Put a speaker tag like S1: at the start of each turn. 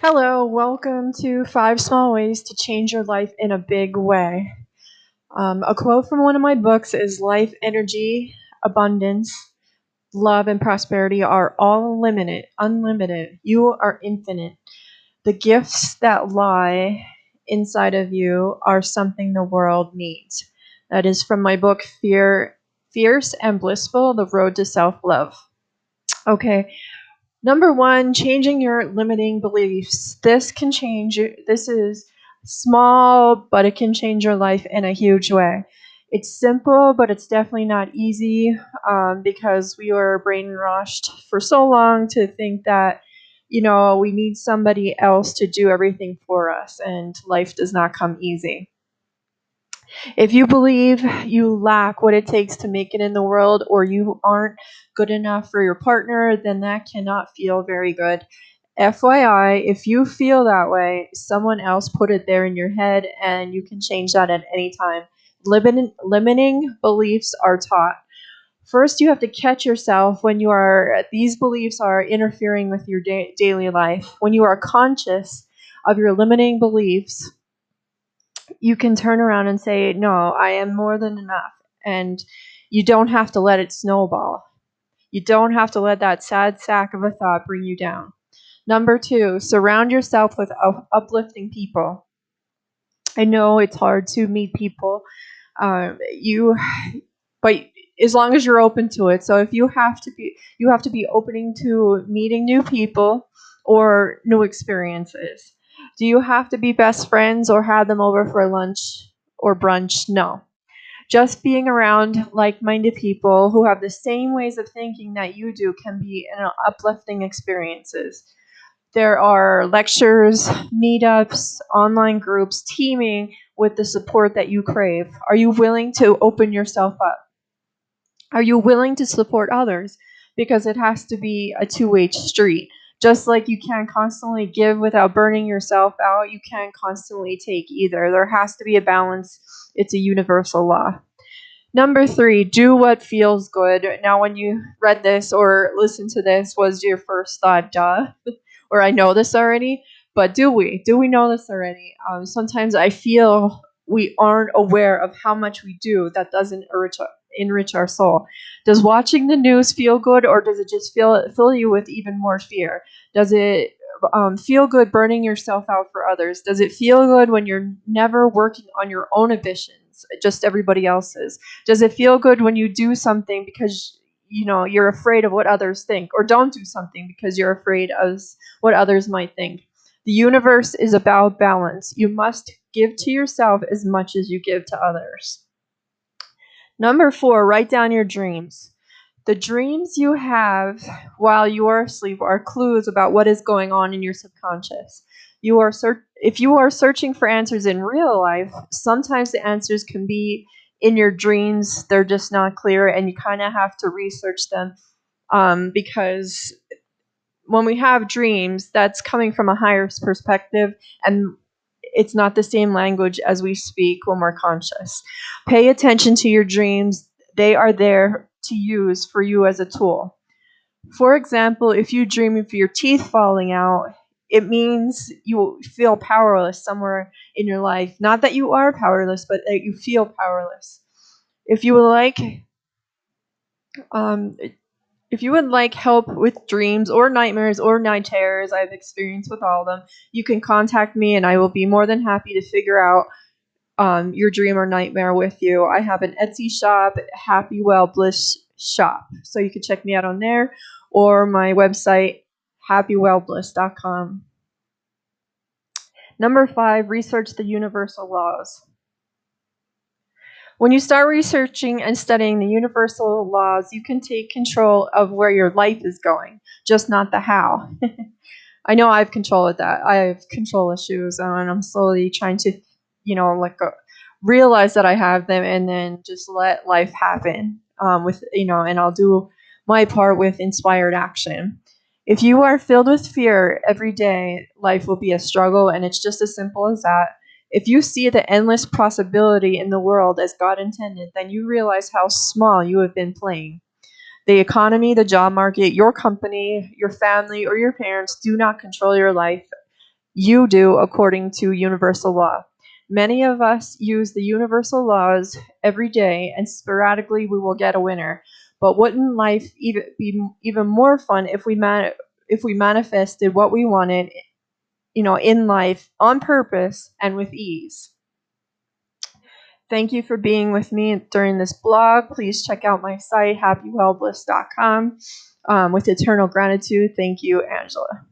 S1: Hello, welcome to Five Small Ways to Change Your Life in a Big Way. Um, a quote from one of my books is Life, energy, abundance, love, and prosperity are all unlimited. Unlimited. You are infinite. The gifts that lie inside of you are something the world needs. That is from my book, Fear, Fierce and Blissful The Road to Self Love. Okay, Number one, changing your limiting beliefs. This can change, this is small, but it can change your life in a huge way. It's simple, but it's definitely not easy um, because we were brainwashed for so long to think that, you know, we need somebody else to do everything for us, and life does not come easy. If you believe you lack what it takes to make it in the world or you aren't good enough for your partner, then that cannot feel very good. FYI, if you feel that way, someone else put it there in your head and you can change that at any time. Limiting, limiting beliefs are taught. First, you have to catch yourself when you are, these beliefs are interfering with your da- daily life. When you are conscious of your limiting beliefs, you can turn around and say, No, I am more than enough. And you don't have to let it snowball. You don't have to let that sad sack of a thought bring you down. Number two, surround yourself with uplifting people. I know it's hard to meet people. Um, you, but as long as you're open to it. So if you have to be, you have to be opening to meeting new people or new experiences. Do you have to be best friends or have them over for lunch or brunch? No. Just being around like minded people who have the same ways of thinking that you do can be an uplifting experiences. There are lectures, meetups, online groups, teeming with the support that you crave. Are you willing to open yourself up? Are you willing to support others? Because it has to be a two way street. Just like you can't constantly give without burning yourself out, you can't constantly take either. There has to be a balance. It's a universal law. Number three, do what feels good. Now, when you read this or listened to this, was your first thought, duh? or I know this already, but do we? Do we know this already? Um, sometimes I feel we aren't aware of how much we do that doesn't enrich our soul. Does watching the news feel good, or does it just feel fill you with even more fear? Does it um, feel good burning yourself out for others? Does it feel good when you're never working on your own ambitions, just everybody else's? Does it feel good when you do something because you know you're afraid of what others think, or don't do something because you're afraid of what others might think? The universe is about balance. You must give to yourself as much as you give to others. Number four, write down your dreams. The dreams you have while you are asleep are clues about what is going on in your subconscious. You are ser- if you are searching for answers in real life, sometimes the answers can be in your dreams. They're just not clear, and you kind of have to research them um, because when we have dreams, that's coming from a higher perspective, and it's not the same language as we speak when we're conscious. Pay attention to your dreams, they are there to use for you as a tool. For example, if you dream of your teeth falling out, it means you feel powerless somewhere in your life. Not that you are powerless, but that you feel powerless. If you would like um, if you would like help with dreams or nightmares or night terrors, I have experience with all of them, you can contact me and I will be more than happy to figure out um, your dream or nightmare with you. I have an Etsy shop, Happy Well Bliss Shop. So you can check me out on there or my website, happywellbliss.com. Number five, research the universal laws. When you start researching and studying the universal laws, you can take control of where your life is going, just not the how. I know I have control of that. I have control issues, and I'm slowly trying to, you know, like uh, realize that I have them, and then just let life happen. Um, with you know, and I'll do my part with inspired action. If you are filled with fear every day, life will be a struggle, and it's just as simple as that. If you see the endless possibility in the world as God intended, then you realize how small you have been playing. The economy, the job market, your company, your family, or your parents do not control your life. you do according to universal law. Many of us use the universal laws every day, and sporadically we will get a winner. But wouldn't life even be even more fun if we man- if we manifested what we wanted, you know, in life on purpose and with ease? Thank you for being with me during this blog. Please check out my site, happywellbliss.com. Um, with eternal gratitude, thank you, Angela.